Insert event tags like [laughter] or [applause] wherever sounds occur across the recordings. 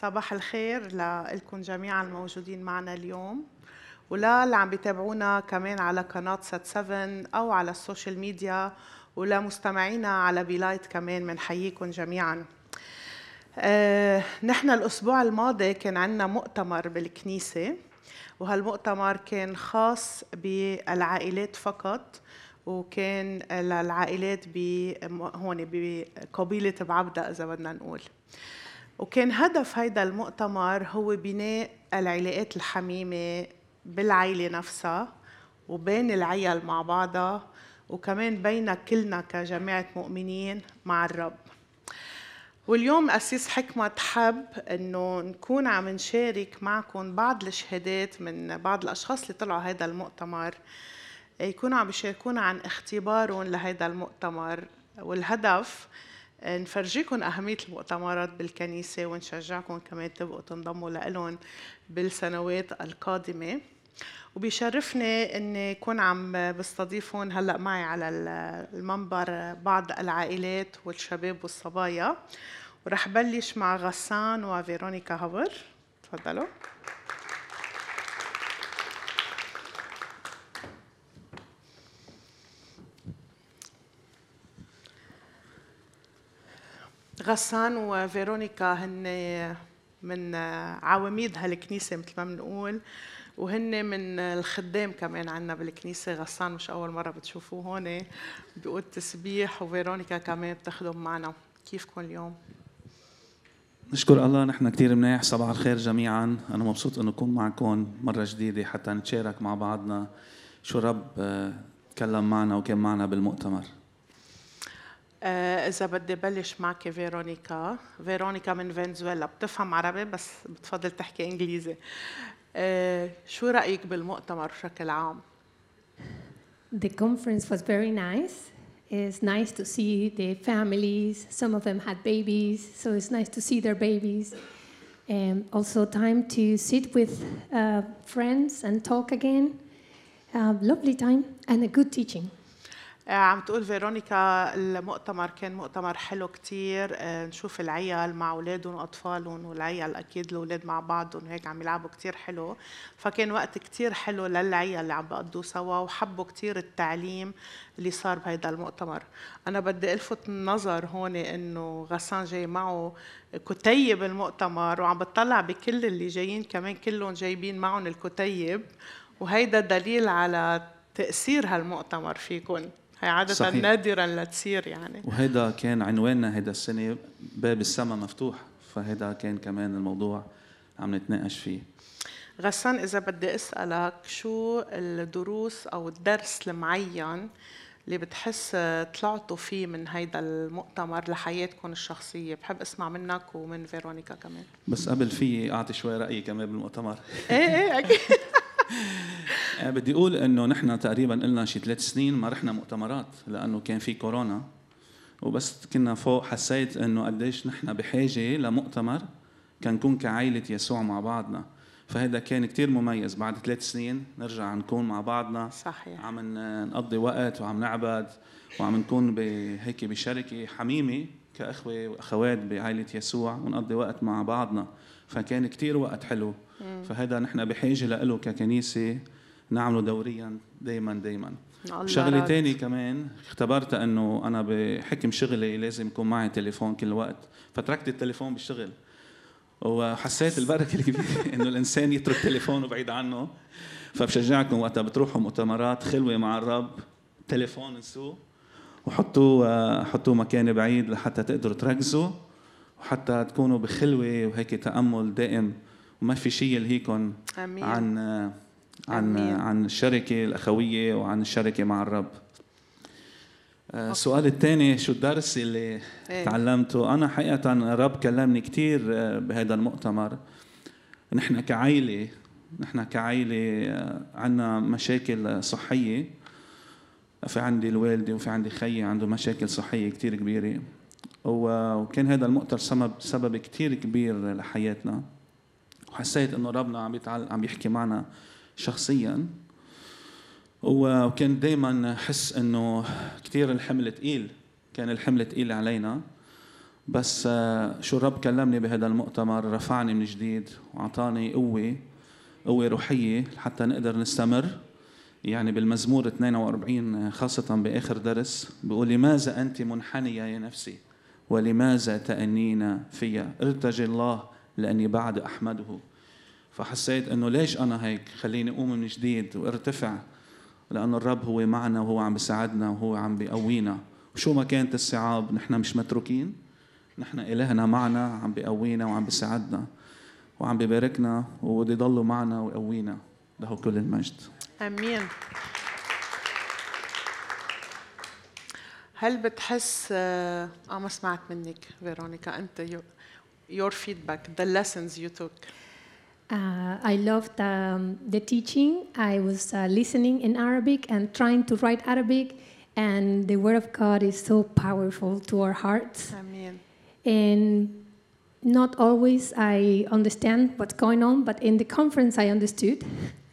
صباح الخير لكم جميعا الموجودين معنا اليوم. ولا اللي عم بيتابعونا كمان على قناة سات 7 أو على ال social media ولمستمعينا على بيلايت كمان بنحييكم جميعا. آه، نحن الأسبوع الماضي كان عندنا مؤتمر بالكنيسة وهالمؤتمر كان خاص بالعائلات فقط وكان للعائلات هون بقبيلة بعبدة إذا بدنا نقول. وكان هدف هيدا المؤتمر هو بناء العلاقات الحميمة بالعيلة نفسها وبين العيال مع بعضها وكمان بين كلنا كجماعة مؤمنين مع الرب. واليوم أسيس حكمة حب إنه نكون عم نشارك معكم بعض الشهادات من بعض الأشخاص اللي طلعوا هذا المؤتمر يكونوا عم يشاركونا عن اختبارهم لهذا المؤتمر. والهدف نفرجيكم أهمية المؤتمرات بالكنيسة ونشجعكم كمان تبقوا تنضموا لهم بالسنوات القادمة. وبيشرفني إني اكون عم بستضيفهم هلأ معي على المنبر بعض العائلات والشباب والصبايا. ورح بلش مع غسان وفيرونيكا هاور تفضلوا. غسان وفيرونيكا هن من عواميد هالكنيسة مثل ما بنقول وهن من الخدام كمان عنا بالكنيسة. غسان مش أول مرة بتشوفوه هون بيقول تسبيح وفيرونيكا كمان بتخدم معنا. كيفكم اليوم؟ نشكر الله نحن كثير منيح. صباح الخير جميعا. أنا مبسوط أنه أكون معكم مرة جديدة حتى نتشارك مع بعضنا. شو رب آه، تكلم معنا وكان معنا بالمؤتمر. إذا بدي بلش معك فيرونيكا، فيرونيكا من فنزويلا بتفهم عربي بس بتفضل تحكي إنجليزي. آه، شو رأيك بالمؤتمر بشكل عام؟ The conference was very nice. It's nice to see the families. Some of them had babies, so it's nice to see their babies. And also time to sit with uh, friends and talk again. Uh, lovely time and a good teaching. آه، عم تقول فيرونيكا المؤتمر كان مؤتمر حلو كتير. آه، نشوف العيال مع أولادهم وأطفالهم والعيال أكيد الأولاد مع بعضهم وهيك عم يلعبوا كتير حلو. فكان وقت كتير حلو للعيال اللي عم بقضوا سوا وحبوا كتير التعليم اللي صار بهيدا المؤتمر. أنا بدي ألفت النظر هون إنه غسان جاي معه كتيب المؤتمر وعم بتطلع بكل اللي جايين كمان كلهم جايبين معهم الكتيب. وهيدا دليل على تأثير هالمؤتمر فيكم هي عادة صحيح. نادرا لتصير يعني. وهيدا كان عنواننا هيدا السنة باب السماء مفتوح فهيدا كان كمان الموضوع عم نتناقش فيه. غسان إذا بدي أسألك شو الدروس أو الدرس المعين اللي بتحس طلعتوا فيه من هيدا المؤتمر لحياتكم الشخصية؟ بحب أسمع منك ومن فيرونيكا كمان. بس قبل في أعطي شوي رأيي كمان بالمؤتمر. إيه إيه أكيد. آه، [laughs] بدي أقول إنه نحن تقريبا لنا شي ثلاث سنين ما رحنا مؤتمرات لأنه كان في كورونا. وبس كنا فوق حسيت إنه قديش نحن بحاجة لمؤتمر كنكون كعائلة يسوع مع بعضنا. فهذا كان كتير مميز. بعد ثلاث سنين نرجع نكون مع بعضنا. صحيح. عم نقضي وقت وعم نعبد وعم نكون هيك بشركة حميمة كأخوة وأخوات بعائلة يسوع ونقضي وقت مع بعضنا. فكان كتير وقت حلو. فهذا نحن بحاجة له ككنيسة نعمله دوريا دائما دائما شغلة ثانية كمان اختبرتها إنه أنا بحكم شغلي لازم يكون معي تليفون كل وقت. فتركت التليفون بالشغل. وحسيت البركة الكبيرة [laughs] إنه الإنسان يترك تليفونه بعيد عنه. فبشجعكم وقتها بتروحوا مؤتمرات خلوة مع الرب تليفون انسوه وحطوه حطوه مكان بعيد لحتى تقدروا تركزوا وحتى تكونوا بخلوة وهيك تأمل دائم وما في شيء يلهيكم عن عن أمين. عن الشركة الأخوية وعن الشركة مع الرب. آه، السؤال الثاني شو الدرس اللي إيه؟ تعلمته؟ أنا حقيقة الرب كلمني كثير آه، بهذا المؤتمر. نحن كعائلة نحن كعائلة آه، عندنا مشاكل صحية. في عندي الوالدة وفي عندي خيي عنده مشاكل صحية كثير كبيرة. وكان هذا المؤتمر سبب سبب كثير كبير لحياتنا. وحسيت إنه ربنا عم عم يحكي معنا شخصيا. وكان دائما احس إنه كثير الحمل ثقيل كان الحمل ثقيل علينا. بس آه، شو الرب كلمني بهذا المؤتمر؟ رفعني من جديد وأعطاني قوة قوة روحية حتى نقدر نستمر. يعني بالمزمور 42 خاصة بآخر درس بيقول لماذا أنت منحنية يا نفسي؟ ولماذا تأنين فيا؟ ارتجي الله لأني بعد أحمده. فحسيت أنه ليش أنا هيك؟ خليني أقوم من جديد وأرتفع لأنه الرب هو معنا وهو عم بيساعدنا وهو عم بيقوينا. وشو ما كانت الصعاب نحن مش متروكين. نحن إلهنا معنا عم بيقوينا وعم بيساعدنا وعم بيباركنا وبده يضلوا معنا ويقوينا له كل المجد. آمين. هل بتحس آه آه، ما سمعت منك فيرونيكا أنت your feedback the lessons you took Uh, I loved um, the teaching. I was uh, listening in Arabic and trying to write Arabic, and the Word of God is so powerful to our hearts. Amen. And not always I understand what's going on, but in the conference I understood,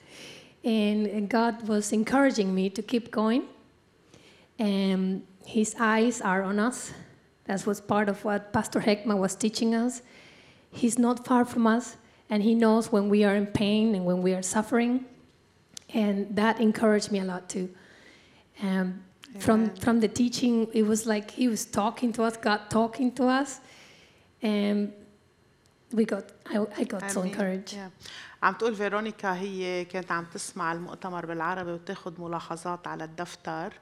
[laughs] and God was encouraging me to keep going. And His eyes are on us. That was part of what Pastor Heckman was teaching us. He's not far from us and He knows when we are in pain and when we are suffering. And that encouraged me a lot too. Um, from, from the teaching, it was like He was talking to us, God talking to us. And we got, I, I got so encouraged. Yeah. عم تقول فيرونيكا هي كانت عم تسمع المؤتمر بالعربي وتاخذ ملاحظات على الدفتر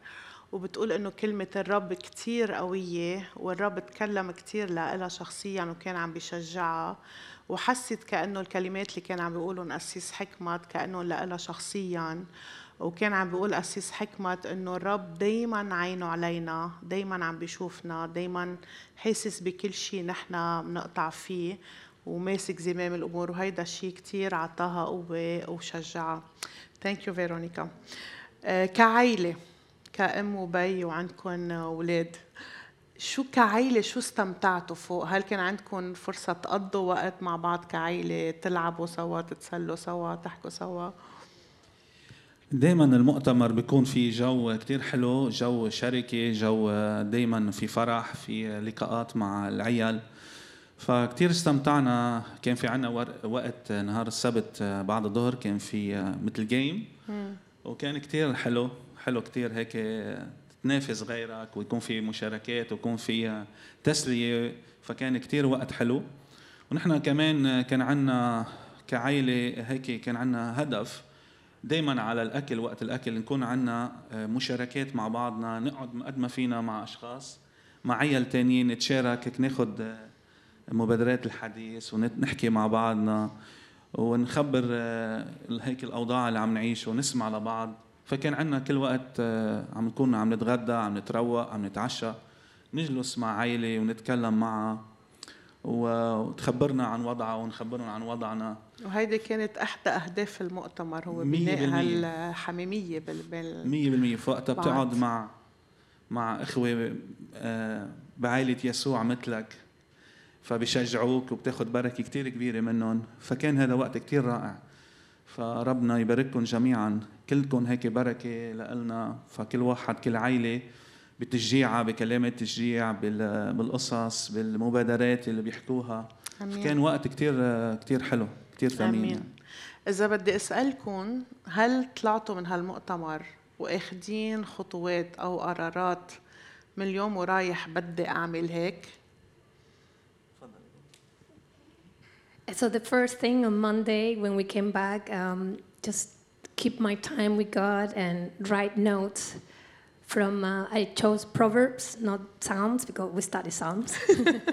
وبتقول انه كلمة الرب كتير قوية والرب تكلم كتير لها شخصيا وكان عم بيشجعها وحست كأنه الكلمات اللي كان عم بيقولهم أسيس حكمت كأنه لها شخصيا. وكان عم بيقول قسيس حكمت إنه الرب دايما عينه علينا دايما عم بيشوفنا دايما حاسس بكل شيء نحن بنقطع فيه وماسك زمام الأمور. وهيدا الشيء كثير عطاها قوة وشجعها. thank you فيرونيكا كعائله كأم وبي وعندكم أولاد. شو كعائلة شو استمتعتوا فوق؟ هل كان عندكم فرصة تقضوا وقت مع بعض كعائلة تلعبوا سوا تتسلوا سوا تحكوا سوا؟ دائما المؤتمر بيكون في جو كتير حلو جو شركة جو دائما في فرح في لقاءات مع العيال. فكتير استمتعنا. كان في عنا وقت نهار السبت بعد الظهر كان في مثل game وكان كتير حلو حلو كتير هيك. تنافس غيرك ويكون في مشاركات ويكون في تسلية فكان كتير وقت حلو. ونحن كمان كان عنا كعائلة هيك كان عنا هدف دايما على الأكل وقت الأكل نكون عنا مشاركات مع بعضنا نقعد قد ما فينا مع أشخاص مع عيال تانيين نتشارك ناخد مبادرات الحديث ونحكي مع بعضنا ونخبر هيك الأوضاع اللي عم نعيش ونسمع لبعض. فكان عنا كل وقت آه، عم نكون عم نتغدى عم نتروق عم نتعشى نجلس مع عائلة ونتكلم معها وتخبرنا عن وضعها ونخبرهم عن وضعنا وهيدي كانت أحدى أهداف المؤتمر هو بناء. هالحميميه بال بال مية بالمية فوقتها بعد. بتقعد مع مع إخوة آه، بعائلة يسوع مثلك فبيشجعوك وبتاخد بركة كتير كبيرة منهم فكان هذا وقت كتير رائع فربنا يبارككم جميعا. كلكم هيك بركة لنا فكل واحد كل عائلة بتشجيعها بكلمات تشجيع بال- بالقصص بالمبادرات اللي بيحكوها. كان وقت كتير كتير حلو كتير ثمين. يعني. إذا بدي أسألكم هل طلعتوا من هالمؤتمر وأخدين خطوات أو قرارات من اليوم ورايح بدي أعمل هيك؟ So the first thing on Monday when we came back, um, just keep my time with God and write notes. From uh, I chose Proverbs, not Psalms, because we study Psalms.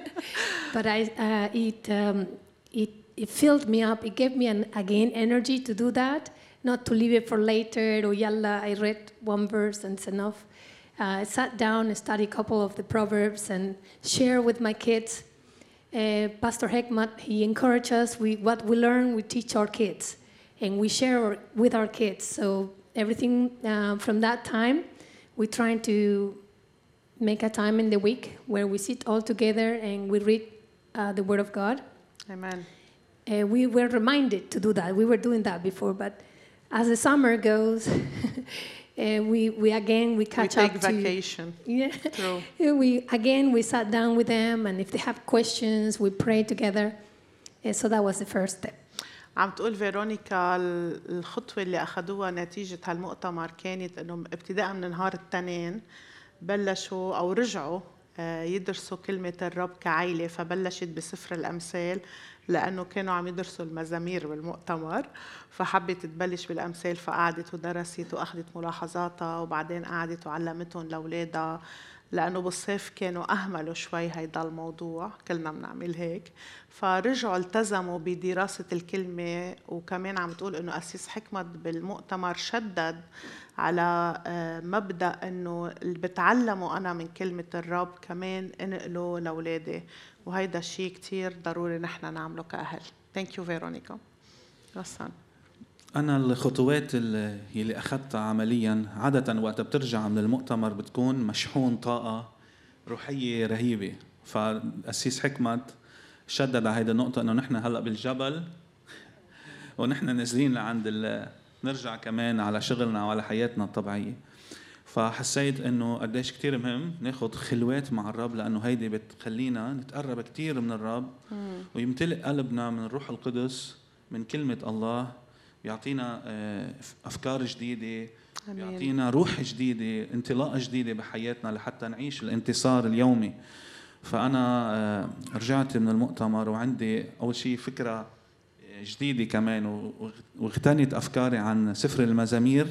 [laughs] but I, uh, it, um, it, it filled me up. It gave me an, again energy to do that, not to leave it for later. Or yalla, I read one verse and it's enough. Uh, I sat down and studied a couple of the proverbs and share with my kids. Uh, Pastor Heckman, he encouraged us. We, what we learn, we teach our kids, and we share our, with our kids. So everything uh, from that time, we're trying to make a time in the week where we sit all together and we read uh, the Word of God. amen Uh, we were reminded to do that. We were doing that before, but as the summer goes, [laughs] Uh, we, we again we We catch take up to vacation. yeah. [laughs] True. We again we sat down with them, and if they have questions, we pray together. Uh, so that was the first step. عم تقول فيرونيكا ال- الخطوة اللي أخذوها نتيجة هالمؤتمر كانت إنه ابتداء من نهار التنين بلشوا أو رجعوا آه، يدرسوا كلمة الرب كعائلة فبلشت بسفر الأمثال لأنه كانوا عم يدرسوا المزامير بالمؤتمر فحبت تبلش بالأمثال فقعدت ودرست وأخذت ملاحظاتها وبعدين قعدت وعلمتهم لأولادها لأنه بالصيف كانوا أهملوا شوي هيدا الموضوع كلنا بنعمل هيك. فرجعوا التزموا بدراسة الكلمة وكمان عم تقول إنه قسيس حكمت بالمؤتمر شدد على آه، مبدأ إنه اللي بتعلمه أنا من كلمة الرب كمان انقله لأولادي. وهيدا الشيء كتير ضروري نحن نعمله كأهل. thank you فيرونيكا غسان أنا الخطوات اللي اللي أخذتها عمليا عادة وقت بترجع من المؤتمر بتكون مشحون طاقة روحية رهيبة. فالأسيس حكمت شدد على هيدا النقطة إنه نحن هلأ بالجبل ونحن نازلين لعند ال... نرجع كمان على شغلنا وعلى حياتنا الطبيعية. فحسيت إنه قديش كتير مهم ناخد خلوات مع الرب لأنه هيدي بتخلينا نتقرب كتير من الرب. ويمتلئ قلبنا من الروح القدس من كلمة الله. بيعطينا آه، أفكار آمين. بيعطينا روح جديدة انطلاقة جديدة بحياتنا لحتى نعيش الانتصار اليومي. فأنا آه، رجعت من المؤتمر وعندي أول شيء فكرة جديدة كمان و- واغتنت أفكاري عن سفر المزامير.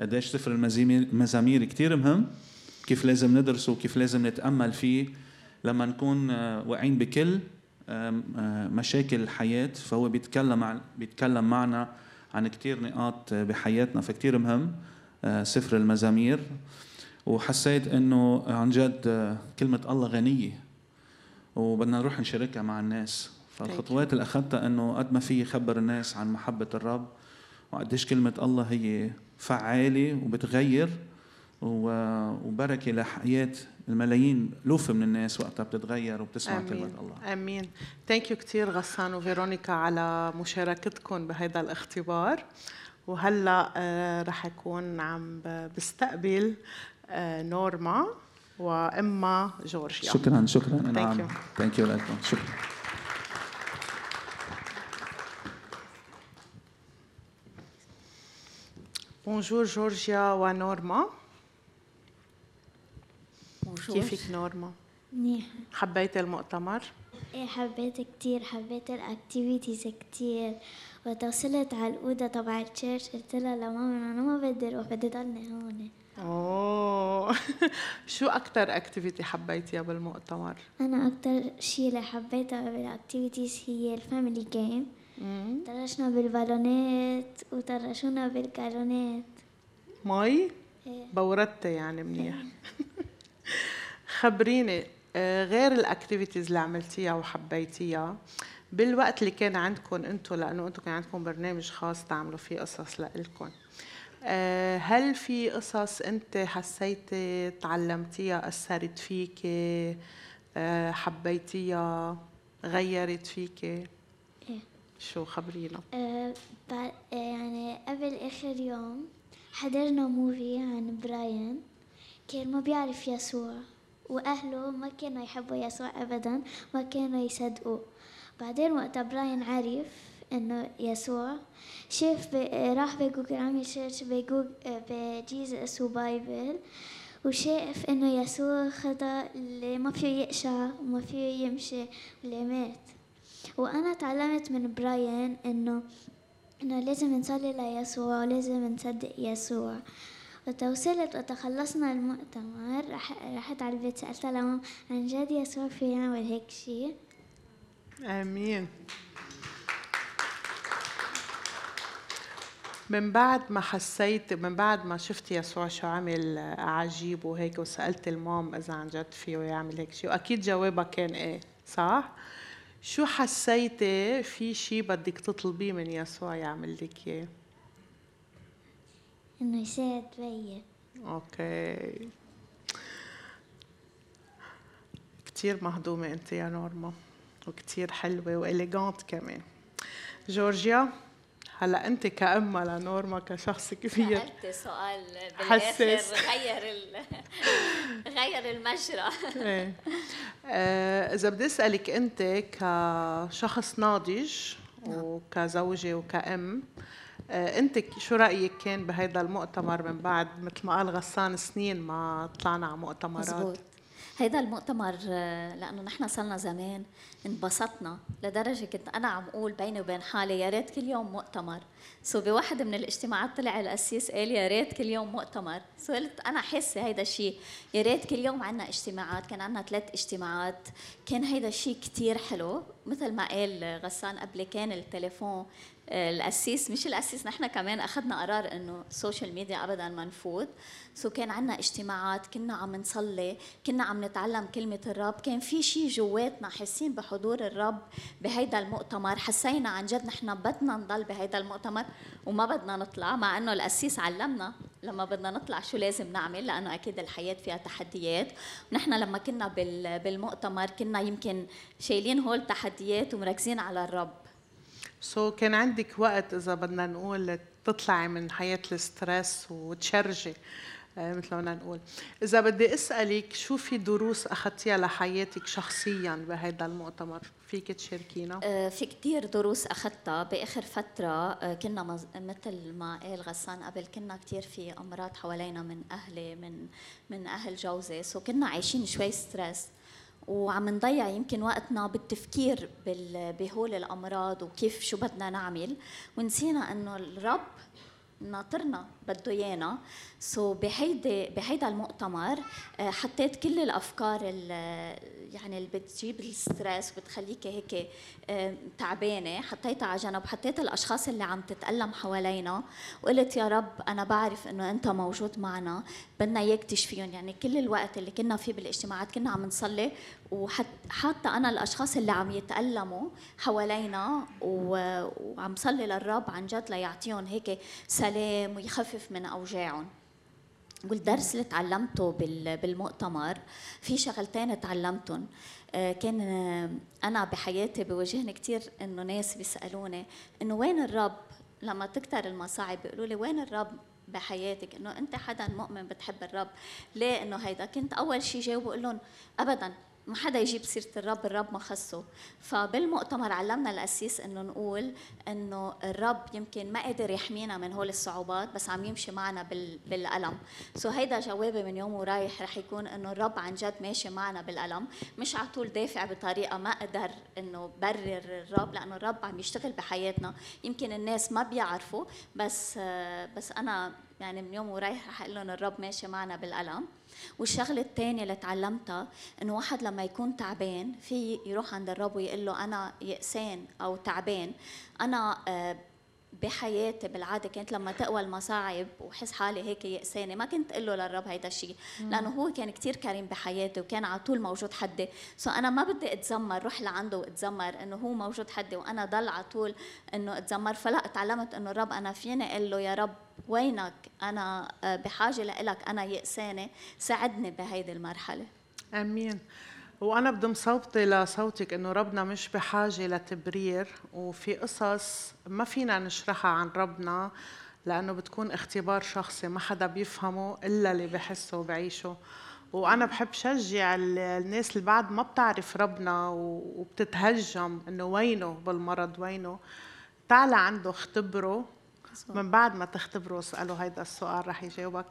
قديش سفر المزامير كتير مهم. كيف لازم ندرسه وكيف لازم نتأمل فيه. لما نكون آه، واقعين بكل آه، مشاكل الحياة فهو بيتكلم عن بيتكلم معنا عن كتير نقاط آه، بحياتنا فكتير مهم سفر المزامير. وحسيت إنه عن جد كلمة الله غنية. وبدنا نروح نشاركها مع الناس. فالخطوات اللي أخذتها إنه قد ما في خبر الناس عن محبة الرب وقديش كلمة الله هي فعالة وبتغير وبركة لحياة الملايين ألوف من الناس وقتها بتتغير وبتسمع كلمة امين الله. آمين. thank you كثير غسان وفيرونيكا على مشاركتكم بهذا الاختبار. وهلا آه، رح أكون عم بستقبل آه، نورما وإمها جورجيا. شكرا شكرا. نعم you. thank you لكم. شكرا. bonjour جورجيا ونورما Bonjour. كيفك نورما؟ منيح حبيت المؤتمر. إيه حبيت كتير حبيت ال activities كتير. وتوصلت على الأوضة تبع ال church قلت لها لماما أنا ما بدي أروح بدي ضلني هون. أوه. [laughs] شو أكثر activity حبيتيها بالمؤتمر؟ أنا أكتر شي اللي حبيته بال activities هي ال family game. طرشنا بالبالونات وطرشونا بالغالونات مي إيه. بردتي يعني منيح خبريني غير ال activities اللي عملتيها وحبيتيها بالوقت اللي كان عندكم أنتم لأنه أنتم كان عندكم برنامج خاص تعملوا فيه قصص لإلكم آه، هل في قصص انت حسيتي تعلمتيها اثرت فيكي حبيتيها غيرت فيكي. شو خبرينا بعد آه، يعني قبل آخر يوم حضرنا movie عن براين. كان ما بيعرف يسوع وأهله ما كانوا يحبوا يسوع أبدا ما كانوا يصدقوه. بعدين وقت براين عرف إنه يسوع شاف راح بجوجل عمل search بجوجل ب Jesus و Bible وشاف إنه يسوع خطأ اللي ما فيه يقشع وما فيه يمشي واللي مات. وأنا تعلمت من براين إنه إنه لازم نصلي ليسوع ولازم نصدق يسوع. وتوصلت وتخلصنا المؤتمر رح رحت على البيت سألتها لماما عن جد يسوع في يعمل هيك شيء آمين. من بعد ما حسيت من بعد ما شفت يسوع شو عمل عجيب وهيك وسألت المام إذا عن جد فيه يعمل هيك شيء وأكيد جوابها كان إيه صح؟ شو حسيتي في شيء بدك تطلبيه من يسوع يعمل لك إياه؟ إنه يساعد بيي okay. كتير مهضومة أنت يا نورما وكتير حلوة و elegant كمان. جورجيا؟ هلا انت كأم لنورما كشخص كبير. سألت سؤال حساس. غير ال... [laughs] غير المجرى. [laughs] إيه. آه، إذا بدي أسألك أنت كشخص ناضج وكزوجة وكأم آه، أنت شو رأيك كان بهيدا المؤتمر من بعد؟ مثل ما قال غسان سنين ما طلعنا على مؤتمرات. مزبوط. هيدا المؤتمر آه، لأنه نحن صرنا زمان انبسطنا لدرجة كنت أنا عم أقول بيني وبين حالي يا ريت كل يوم مؤتمر. so بواحد من الاجتماعات طلع القسيس قال يا ريت كل يوم مؤتمر. so قلت أنا حاسه هيدا الشيء يا ريت كل يوم عنا اجتماعات كان عنا ثلاث اجتماعات كان هيدا الشيء كتير حلو. مثل ما قال غسان قبل كان التليفون القسيس مش القسيس نحن كمان أخذنا قرار إنه ال social media ابدا ما نفوت so كان عنا اجتماعات كنا عم نصلي كنا عم نتعلم كلمة الرب. كان في شيء جواتنا حاسين بحضور الرب بهيدا المؤتمر. حسينا عن جد نحن بدنا نضل بهيدا المؤتمر وما بدنا نطلع مع إنه القسيس علمنا لما بدنا نطلع شو لازم نعمل لأنه أكيد الحياة فيها تحديات. ونحن لما كنا بال- بالمؤتمر كنا يمكن شايلين هول التحديات ومركزين على الرب. so كان عندك وقت إذا بدنا نقول تطلعي من حياة ال stress وت charge ي آه، مثل ما نقول. إذا بدي أسألك شو في دروس أخذتيها لحياتك شخصيا بهذا المؤتمر؟ فيك تشاركينا؟ آه، في كتير دروس أخذتها. بآخر فترة آه، كنا. مثل ما قال غسان قبل كنا كتير في أمراض حوالينا من أهلي من من أهل جوزي. so كنا عايشين شوي stress وعم نضيع يمكن وقتنا بالتفكير بال... بهول الأمراض وكيف شو بدنا نعمل. ونسينا إنه الرب ناطرنا بده إيانا. so بهيدي بهيدا المؤتمر آه، حطيت كل الأفكار ال- يعني اللي بتجيب ال stress وبتخليك هيك آه، تعبانة. حطيتها على جنب. حطيت الأشخاص اللي عم تتألم حوالينا. وقلت يا رب أنا بعرف إنه أنت موجود معنا. بدنا إياك تشفيهم. يعني كل الوقت اللي كنا فيه بالاجتماعات كنا عم نصلي وحاطه أنا الأشخاص اللي عم يتألموا حوالينا وعم صلي للرب عن جد ليعطيهم هيك سلام ويخفف من أوجاعهم. والدرس اللي تعلمته بال- بالمؤتمر في شغلتين تعلمتهم. آه، كان آه، أنا بحياتي بواجهني كثير إنه ناس بيسألوني إنه وين الرب؟ لما تكتر المصاعب بيقولوا لي وين الرب بحياتك؟ إنه أنت حدا مؤمن بتحب الرب. ليه؟ إنه هيدا كنت أول شيء جاوب بقول لهم ابدا ما حدا يجيب سيرة الرب الرب ما خصه. فبالمؤتمر علمنا القسيس إنه نقول إنه الرب يمكن ما قادر يحمينا من هول الصعوبات بس عم يمشي معنا بال... بالألم. سو هيدا جوابي من يوم ورايح رح يكون إنه الرب عن جد ماشي معنا بالألم. مش على طول دافع بطريقة ما قدر إنه برر الرب لأنه الرب عم يشتغل بحياتنا. يمكن الناس ما بيعرفوا بس بس أنا يعني من يوم ورايح رح أقول لهم الرب ماشي معنا بالألم. والشغلة الثانية اللي تعلمتها إنه واحد لما يكون تعبان في يروح عند الرب ويقول له أنا يأسان أو تعبان أنا آه، بحياتي بالعادة كانت لما تقوى المصاعب وحس حالي هيك يأسانه ما كنت أقول له للرب هيدا الشيء لأنه هو كان كتير كريم بحياتي وكان على طول موجود حدي. سو أنا ما بدي أتذمر روح لعنده وأتذمر إنه هو موجود حدي وأنا ضل على طول إنه أتذمر. فلا تعلمت إنه الرب أنا فيني أقول له يا رب وينك أنا آه، بحاجة لإلك أنا يأسانه ساعدني بهيدي المرحلة. آمين. وأنا بضم صوتي لصوتك إنه ربنا مش بحاجة لتبرير وفي قصص ما فينا نشرحها عن ربنا لأنه بتكون اختبار شخصي ما حدا بيفهمه إلا اللي بحسه وبعيشه. وأنا بحب شجع ال- الناس اللي بعد ما بتعرف ربنا وبتتهجم إنه وينه بالمرض وينه؟ تعال عنده اختبره من بعد ما تختبروا اسألوا هيدا السؤال رح يجاوبك.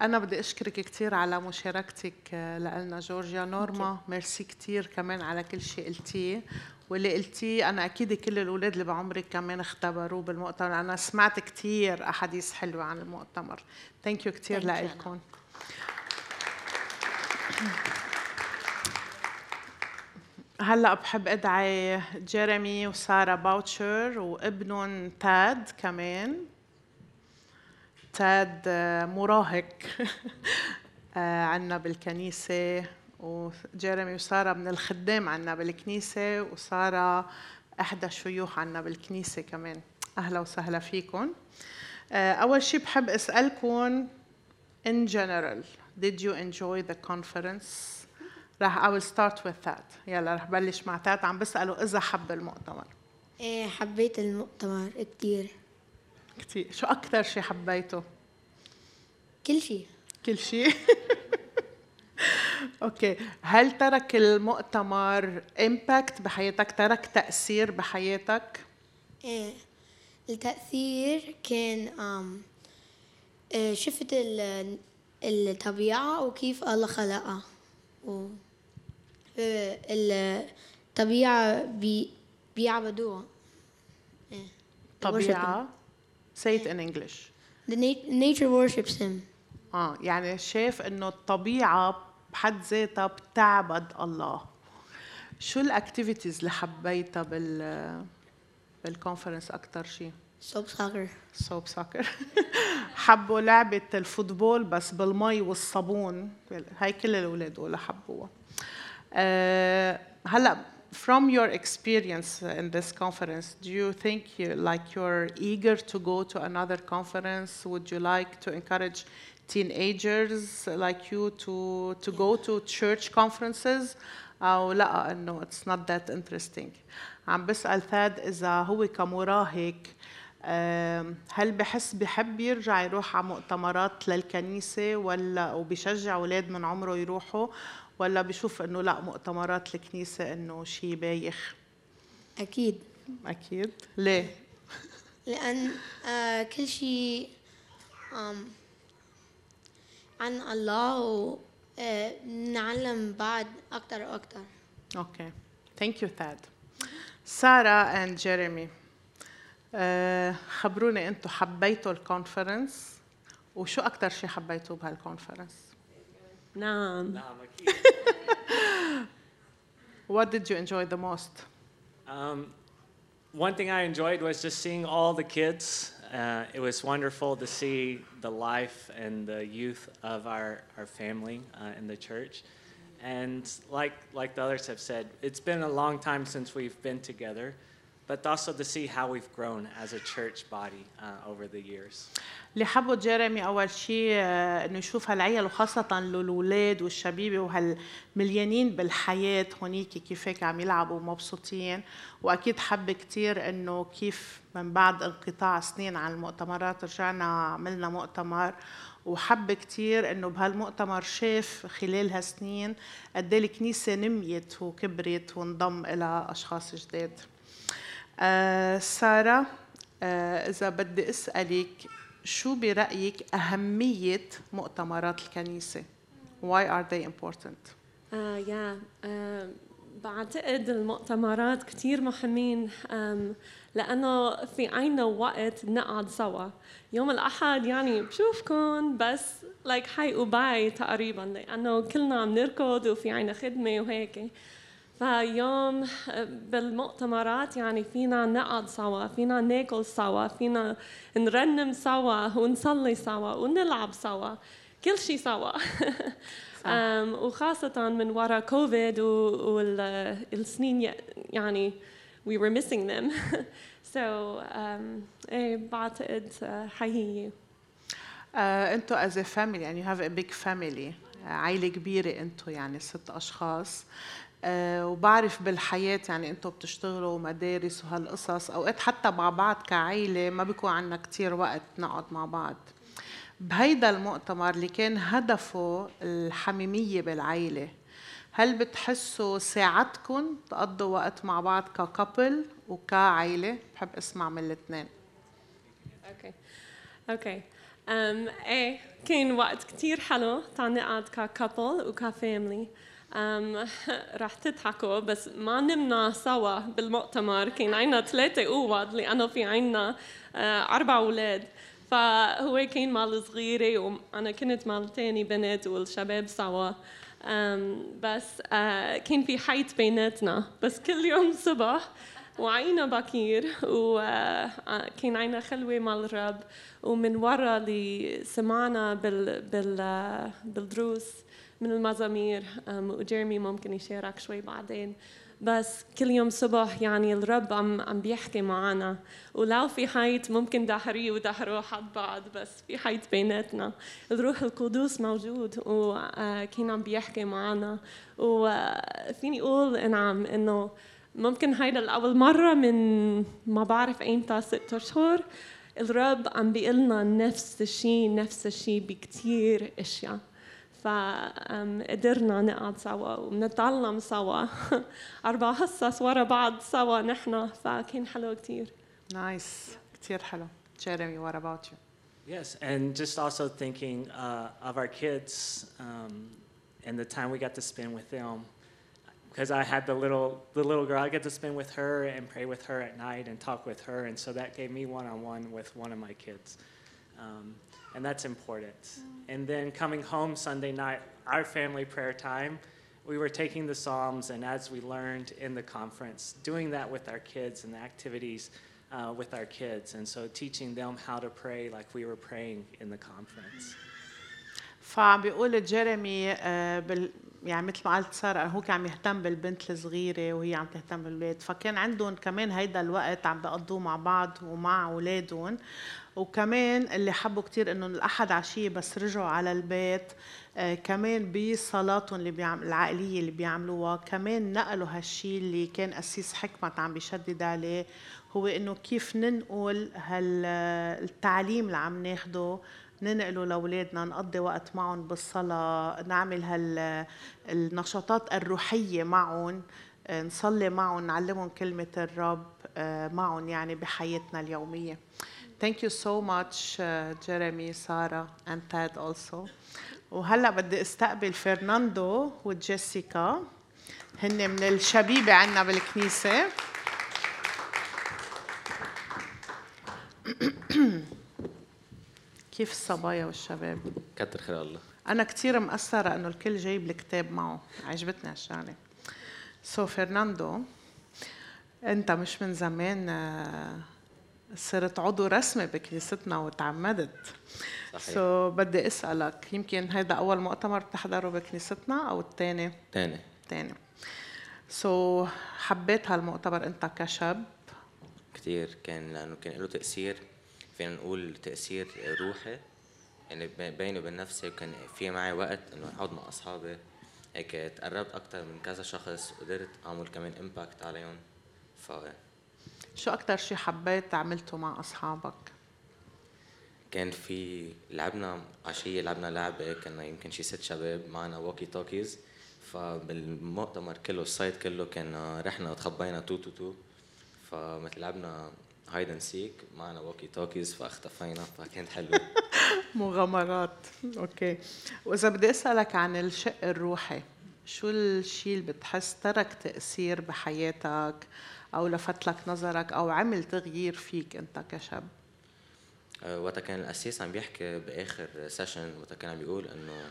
أنا بدي أشكرك كثير على مشاركتك آه، لنا جورجيا نورما. ميرسي كثير كمان على كل شيء قلتيه. واللي قلتيه أنا أكيد كل الأولاد اللي بعمرك كمان اختبروه بالمؤتمر. أنا سمعت كثير أحاديث حلوة عن المؤتمر. thank you كثير Thank you, أنا. لكم هلا بحب ادعي جيريمي وسارة باوتشر وابنهم تاد كمان. تاد آه، مراهق. [laughs] آه، عنا بالكنيسة وجيريمي وسارة من الخدام عنا بالكنيسة وسارة إحدى الشيوخ عنا بالكنيسة كمان. أهلا وسهلا فيكم آه، أول شيء بحب أسألكم in general did you enjoy the conference رح I will start with that. يلا رح بلش مع تاد. عم بسأله إذا حب المؤتمر. إيه حبيت المؤتمر كتير. كثير شو أكثر شيء حبيته؟ كل شيء كل شيء [laughs] okay. هل ترك المؤتمر impact بحياتك؟ ترك تأثير بحياتك؟ إيه. التأثير كان آم إيه شفت ال- الطبيعة وكيف الله خلقها. و إيه الطبيعة بي بيعبدوها. إيه. طبيعة say it in English. The nat- nature worships him. آه يعني شايف إنه الطبيعة بحد ذاتها بتعبد الله. شو الاكتيفيتيز اللي حبيتها بال بالكونفرنس أكثر شيء Soap soccer. سوب ساكر [laughs] حبوا لعبة الفوتبول بس بالمي والصابون. هاي كل الأولاد ولا حبوها. هلا from your experience in this conference do you think you like you're eager to go to another conference would you like to encourage teenagers like you to to go to church conferences أو لا إنه it's not that interesting عم بسأل ثاد إذا هو كمراهق آم، هل بحس بحب يرجع يروح على مؤتمرات للكنيسة ولا وبيشجع أولاد من عمره يروحوا ولا بشوف إنه لا مؤتمرات الكنيسة إنه شيء بايخ؟ أكيد. أكيد. ليه؟ [laughs] لأن آه كل شيء عن الله و آه، نعلم بعد أكتر وأكتر. okay. thank you تاد سارة and جيريمي خبروني أنتم حبيتوا ال conference وشو أكتر شيء حبيتوه بهال conference؟ نعم. [laughs] What did you enjoy the most? Um, one thing I enjoyed was just seeing all the kids. Uh, it was wonderful to see the life and the youth of our, our family uh, in the church. And like, like the others have said, it's been a long time since we've been together, but also to see how we've grown as a church body uh, over the years. اللي حبوا جيريمي أول شيء آه، إنه يشوف هالعيال وخاصة الاولاد والشبيبة وهالمليانين بالحياة هونيك كيف هيك عم يلعبوا ومبسوطين. وأكيد حب كثير إنه كيف من بعد انقطاع سنين عن المؤتمرات رجعنا عملنا مؤتمر. وحب كثير إنه بهالمؤتمر شاف خلال هالسنين قد إيه الكنيسة نميت وكبرت وانضم إلى أشخاص جداد. آه، سارة آه، إذا بدي أسألك شو برأيك أهمية مؤتمرات الكنيسة؟ Why are they important? آه يا آه بعتقد المؤتمرات كتير مهمين لأنه في عنا وقت نقعد سوا يوم الأحد يعني بشوفكم بس like hi و bye تقريبا لأنه كلنا عم نركض وفي عنا خدمة وهيك فيوم بالمؤتمرات يعني فينا نقعد سوا فينا ناكل سوا فينا نرنم سوا ونصلي سوا ونلعب سوا كل شيء سوا. [laughs] وخاصة من وراء كوفيد والسنين يعني we were missing them. [laughs] So um, إيه بعتقد حقيقي آه، أنتوا as a family يعني you have a big family. عائلة كبيرة أنتوا يعني ست أشخاص. وبعرف بالحياة يعني أنتوا بتشتغلوا مدارس وهالقصص. أوقات حتى مع بعض كعائلة ما بيكون عنا كتير وقت نقعد مع بعض. بهيدا المؤتمر اللي كان هدفه الحميمية بالعائلة هل بتحسوا ساعدكم تقضوا وقت مع بعض ك couple وكعائلة؟ بحب أسمع من الاثنين. okay. okay. um, إيه كان وقت كتير حلو تعال نقعد ك couple وك family um, رح تضحكوا بس ما نمنا سوا بالمؤتمر كان عنا ثلاثة أوض لأنه في عنا أربع أولاد فهو كان مع الصغيرة وأنا كنت مع التاني بنت والشباب سوا بس كان في حيط بيناتنا بس كل يوم صبح وعينا بكير وكان عينا خلوة مع الرب ومن ورا اللي سمعنا بال بال بالدروس من المزامير وجيرمي ممكن يشارك شوي بعدين. بس كل يوم صبح يعني الرب عم عم بيحكي معنا. ولو في حيط ممكن دهري ودهروا حد بعض بس في حيط بيناتنا. الروح القدوس موجود وكان عم بيحكي معنا. وفيني أقول إنعم إنه ممكن هيدا الأول مرة من ما بعرف أيمتى ست أشهر الرب عم بيقلنا نفس الشيء نفس الشيء بكتير أشياء. فقدرنا نقعد سوا ونتعلم سوا أربع حصص ورا بعض سوا نحن فكان حلو كتير نايس كثير حلو جيريمي what about you Yes, and just also thinking uh, of our kids um, and the time we got to spend with them. Because I had the little the little girl, I get to spend with her and pray with her at night and talk with her, and so that gave me one on one with one of my kids, um, and that's important. And then coming home Sunday night, our family prayer time, we were taking the Psalms, and as we learned in the conference, doing that with our kids and the activities uh, with our kids, and so teaching them how to pray like we were praying in the conference. فعم بيقول جيريمي آه، بال يعني مثل ما قالت ساره هو كان عم يهتم بالبنت الصغيره وهي عم تهتم بالولاد فكان عندهم كمان هيدا الوقت عم بيقضوه مع بعض ومع اولادهم وكمان اللي حبوا كتير إنه الأحد عشية بس رجعوا على البيت آه كمان بصلاتهم اللي بيعمل العائلية اللي بيعملوها كمان نقلوا هالشيء اللي كان قسيس حكمة عم بيشدد عليه هو إنه كيف ننقل هالتعليم اللي عم ناخده ننقله لأولادنا نقضي وقت معهم بالصلاة نعمل هال النشاطات الروحية معهم آه، نصلي معهم نعلمهم كلمة الرب آه، معهم يعني بحياتنا اليومية. Thank you so much جيريمي سارة and Ted also. وهلا بدي استقبل فرناندو وجيسيكا. هن من الشبيبة عنا بالكنيسة. [clears throat] كيف الصبايا والشباب؟ كتر خير الله. أنا كتير مأثرة إنه الكل جايب الكتاب معه، عجبتني هالشغلة. so فرناندو أنت مش من زمان آه، صرت عضو رسمي بكنيستنا وتعمدت. صحيح. so بدي أسألك يمكن هيدا أول مؤتمر بتحضره بكنيستنا أو الثاني؟ تاني. الثاني. so حبيت هالمؤتمر أنت كشاب؟ كتير كان لأنه كان له تأثير فينا نقول تأثير روحي. يعني بيني وبين نفسي وكان في معي وقت إنه أقعد مع أصحابي. هيك تقربت أكتر من كذا شخص وقدرت أعمل كمان impact عليهم. ف شو أكتر شي حبيت عملته مع أصحابك؟ كان في لعبنا عشية لعبنا لعبة كنا يمكن شي ست شباب معنا walkie talkies فبالمؤتمر كله ال site كله كان رحنا وتخبينا تو تو تو. فمثل لعبنا hide and seek معنا walkie talkies فاختفينا فكانت حلوة [laughs] مغامرات. okay. وإذا بدي أسألك عن الشق الروحي شو الشيء اللي بتحس ترك تأثير بحياتك؟ أو لفت لك نظرك أو عمل تغيير فيك أنت كشاب؟ آه، وقتها كان القسيس عم بيحكي بآخر session وقتها كان عم بيقول إنه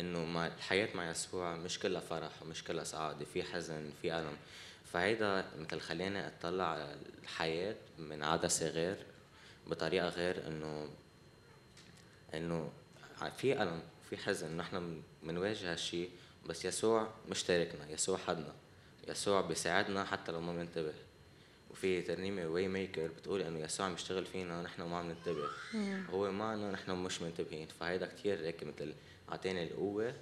إنه مع الحياة مع يسوع مش كلها فرح ومش كلها سعادة في حزن في ألم. فهيدا مثل خلاني أطلع على الحياة من عدسة غير بطريقة غير إنه إنه في ألم في حزن. نحن بنواجه هالشي بس يسوع مش تاركنا يسوع حدنا. يسوع بيساعدنا حتى لو ما بننتبه. وفي ترنيمة واي ميكر بتقول إنه يسوع عم يشتغل فينا ونحن ما عم ننتبه. هو معنا ونحن مش منتبهين. فهيدا كتير هيك مثل اعطاني القوة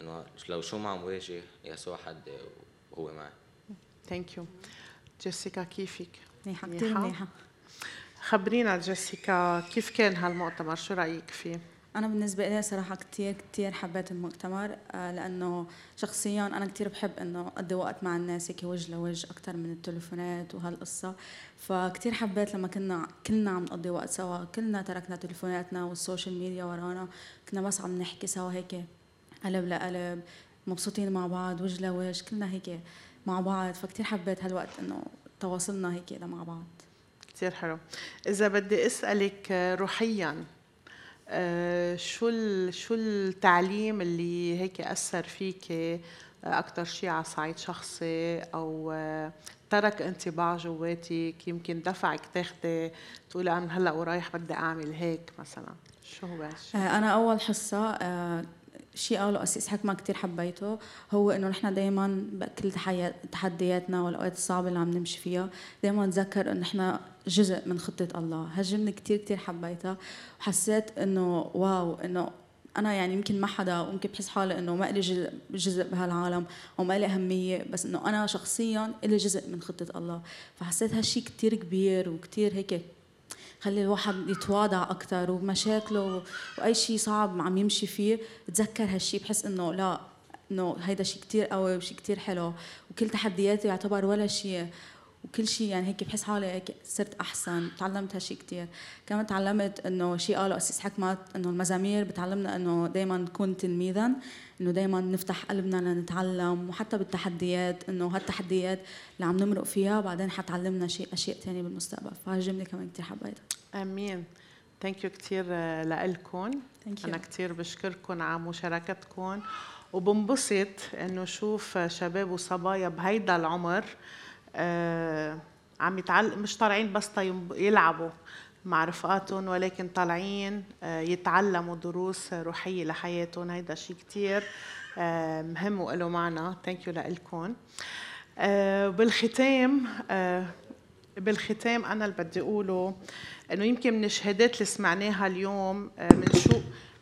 إنه لو شو ما عم واجه يسوع حدي وهو معي. thank you جيسيكا كيفك؟ منيحة كثير منيحة خبرينا جيسيكا كيف كان هالمؤتمر؟ شو رأيك فيه؟ أنا بالنسبة لي صراحة كتير كتير حبيت المؤتمر آه، لأنه شخصيا أنا كتير بحب إنه أقضي وقت مع الناس هيك وجه لوجه أكتر من التليفونات وهالقصة. فكتير حبيت لما كنا كلنا عم نقضي وقت سوا كلنا تركنا تليفوناتنا وال social media ورانا كنا بس عم نحكي سوا هيك قلب لقلب مبسوطين مع بعض وجه لوجه كلنا هيك مع بعض. فكتير حبيت هالوقت إنه تواصلنا هيك مع بعض. كثير حلو. إذا بدي أسألك روحيا آه، شو شو التعليم اللي هيك أثر فيك أكثر شيء على صعيد شخصي أو آه، ترك انطباع جواتك يمكن دفعك تاخدي تقولي من هلأ ورايح بدي أعمل هيك مثلا شو هو؟ آه، أنا أول حصة آه، شيء قاله أسيس حكمة كتير حبيته. هو إنه نحن دايما بكل تحدياتنا والأوقات الصعبة اللي عم نمشي فيها دايما نتذكر إنه نحن جزء من خطة الله. هالجملة كتير كتير حبيتها. وحسيت إنه واو إنه أنا يعني يمكن ما حدا ويمكن بحس حالي إنه ما إلي جزء- بهالعالم أو ما إلي أهمية بس إنه أنا شخصيا إلي جزء من خطة الله. فحسيت هالشي كتير كبير وكتير هيك خلي الواحد يتواضع أكثر ومشاكله وأي شيء صعب عم يمشي فيه تذكر هالشيء بحس إنه لا إنه هيدا شيء كتير قوي وشيء كتير حلو. وكل تحدياتي يعتبر ولا شيء. وكل شيء يعني هيك بحس حالي هيك صرت أحسن تعلمت هالشيء كثير كمان تعلمت إنه شيء قاله اسيس حكمت إنه المزامير بتعلمنا إنه دائما نكون تلميذا إنه دائما نفتح قلبنا لنتعلم. وحتى بالتحديات إنه هالتحديات اللي عم نمرق فيها بعدين حتعلمنا شيء أشياء ثانية بالمستقبل. فهالجمله كمان كثير حبيتها. آمين. ثانك يو كثير لكم أنا كثير بشكركم على مشاركتكم وبنبسط إنه شوف شباب وصبايا بهيدا العمر عم يتعلم مش طالعين بس يلعبوا مع رفقاتهم ولكن طالعين آه يتعلموا دروس روحية لحياتهم. هيدا شيء كثير آه مهم وله معنى. ثانك يو لكم آه بالختام آه بالختام أنا اللي بدي أقوله إنه يمكن من الشهادات اللي سمعناها اليوم بنشوف آه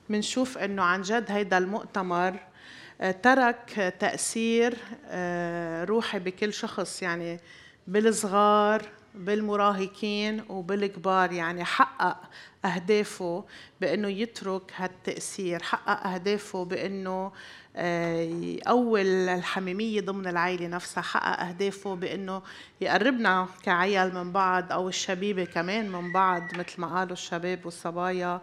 بنشوف إنه عن جد هيدا المؤتمر ترك تأثير آه، روحي بكل شخص يعني بالصغار بالمراهقين وبالكبار. يعني حقق أهدافه بأنه يترك هالتأثير حقق أهدافه بأنه آه، يقوي الحميمية ضمن العائلة نفسها حقق أهدافه بأنه يقربنا كعيال من بعض أو الشبيبة كمان من بعض مثل ما قالوا الشباب والصبايا.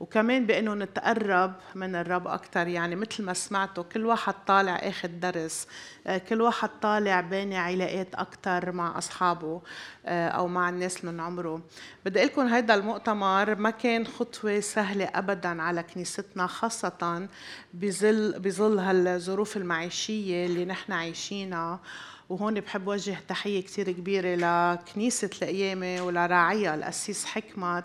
وكمان بأنه نتقرب من الرب أكثر يعني مثل ما سمعتوا كل واحد طالع أخذ درس. آه، كل واحد طالع باني علاقات أكثر مع أصحابه آه، أو مع الناس من عمره. بدي أقول لكم هيدا المؤتمر ما كان خطوة سهلة أبدا على كنيستنا خاصة بظل بظل هالظروف المعيشية اللي نحن عايشينها. وهون بحب وجه تحية كثير كبيرة لكنيسة القيامة ولراعيها القسيس حكمت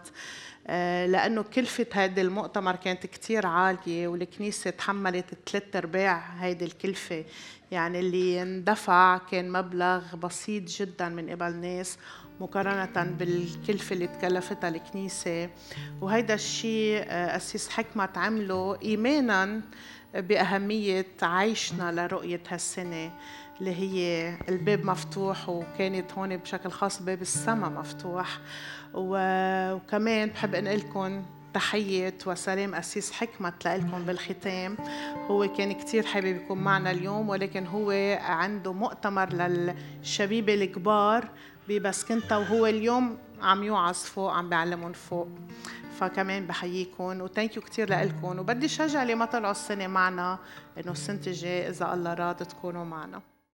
آه، لأنه كلفة هذا المؤتمر كانت كتير عالية والكنيسة تحملت ثلاث أرباع هيدي الكلفة. يعني اللي اندفع كان مبلغ بسيط جدا من قبل ناس مقارنة بالكلفة اللي تكلفتها الكنيسة. وهيدا الشيء أسيس حكمة عمله إيمانا بأهمية عيشنا لرؤية هالسنة. اللي هي الباب مفتوح وكانت هون بشكل خاص باب السماء مفتوح. وكمان بحب انقل لكم تحية وسلام أسيس حكمة لكم بالختام. هو كان كتير حابب يكون معنا اليوم ولكن هو عنده مؤتمر للشبيبة الكبار ببسكنتا وهو اليوم عم يوعظ فوق عم بيعلمهم فوق. فكمان بحييكم وثانك يو كثير لكم وبدي شجع اللي ما طلعوا السنة معنا إنه السنة الجاية إذا الله راد تكونوا معنا.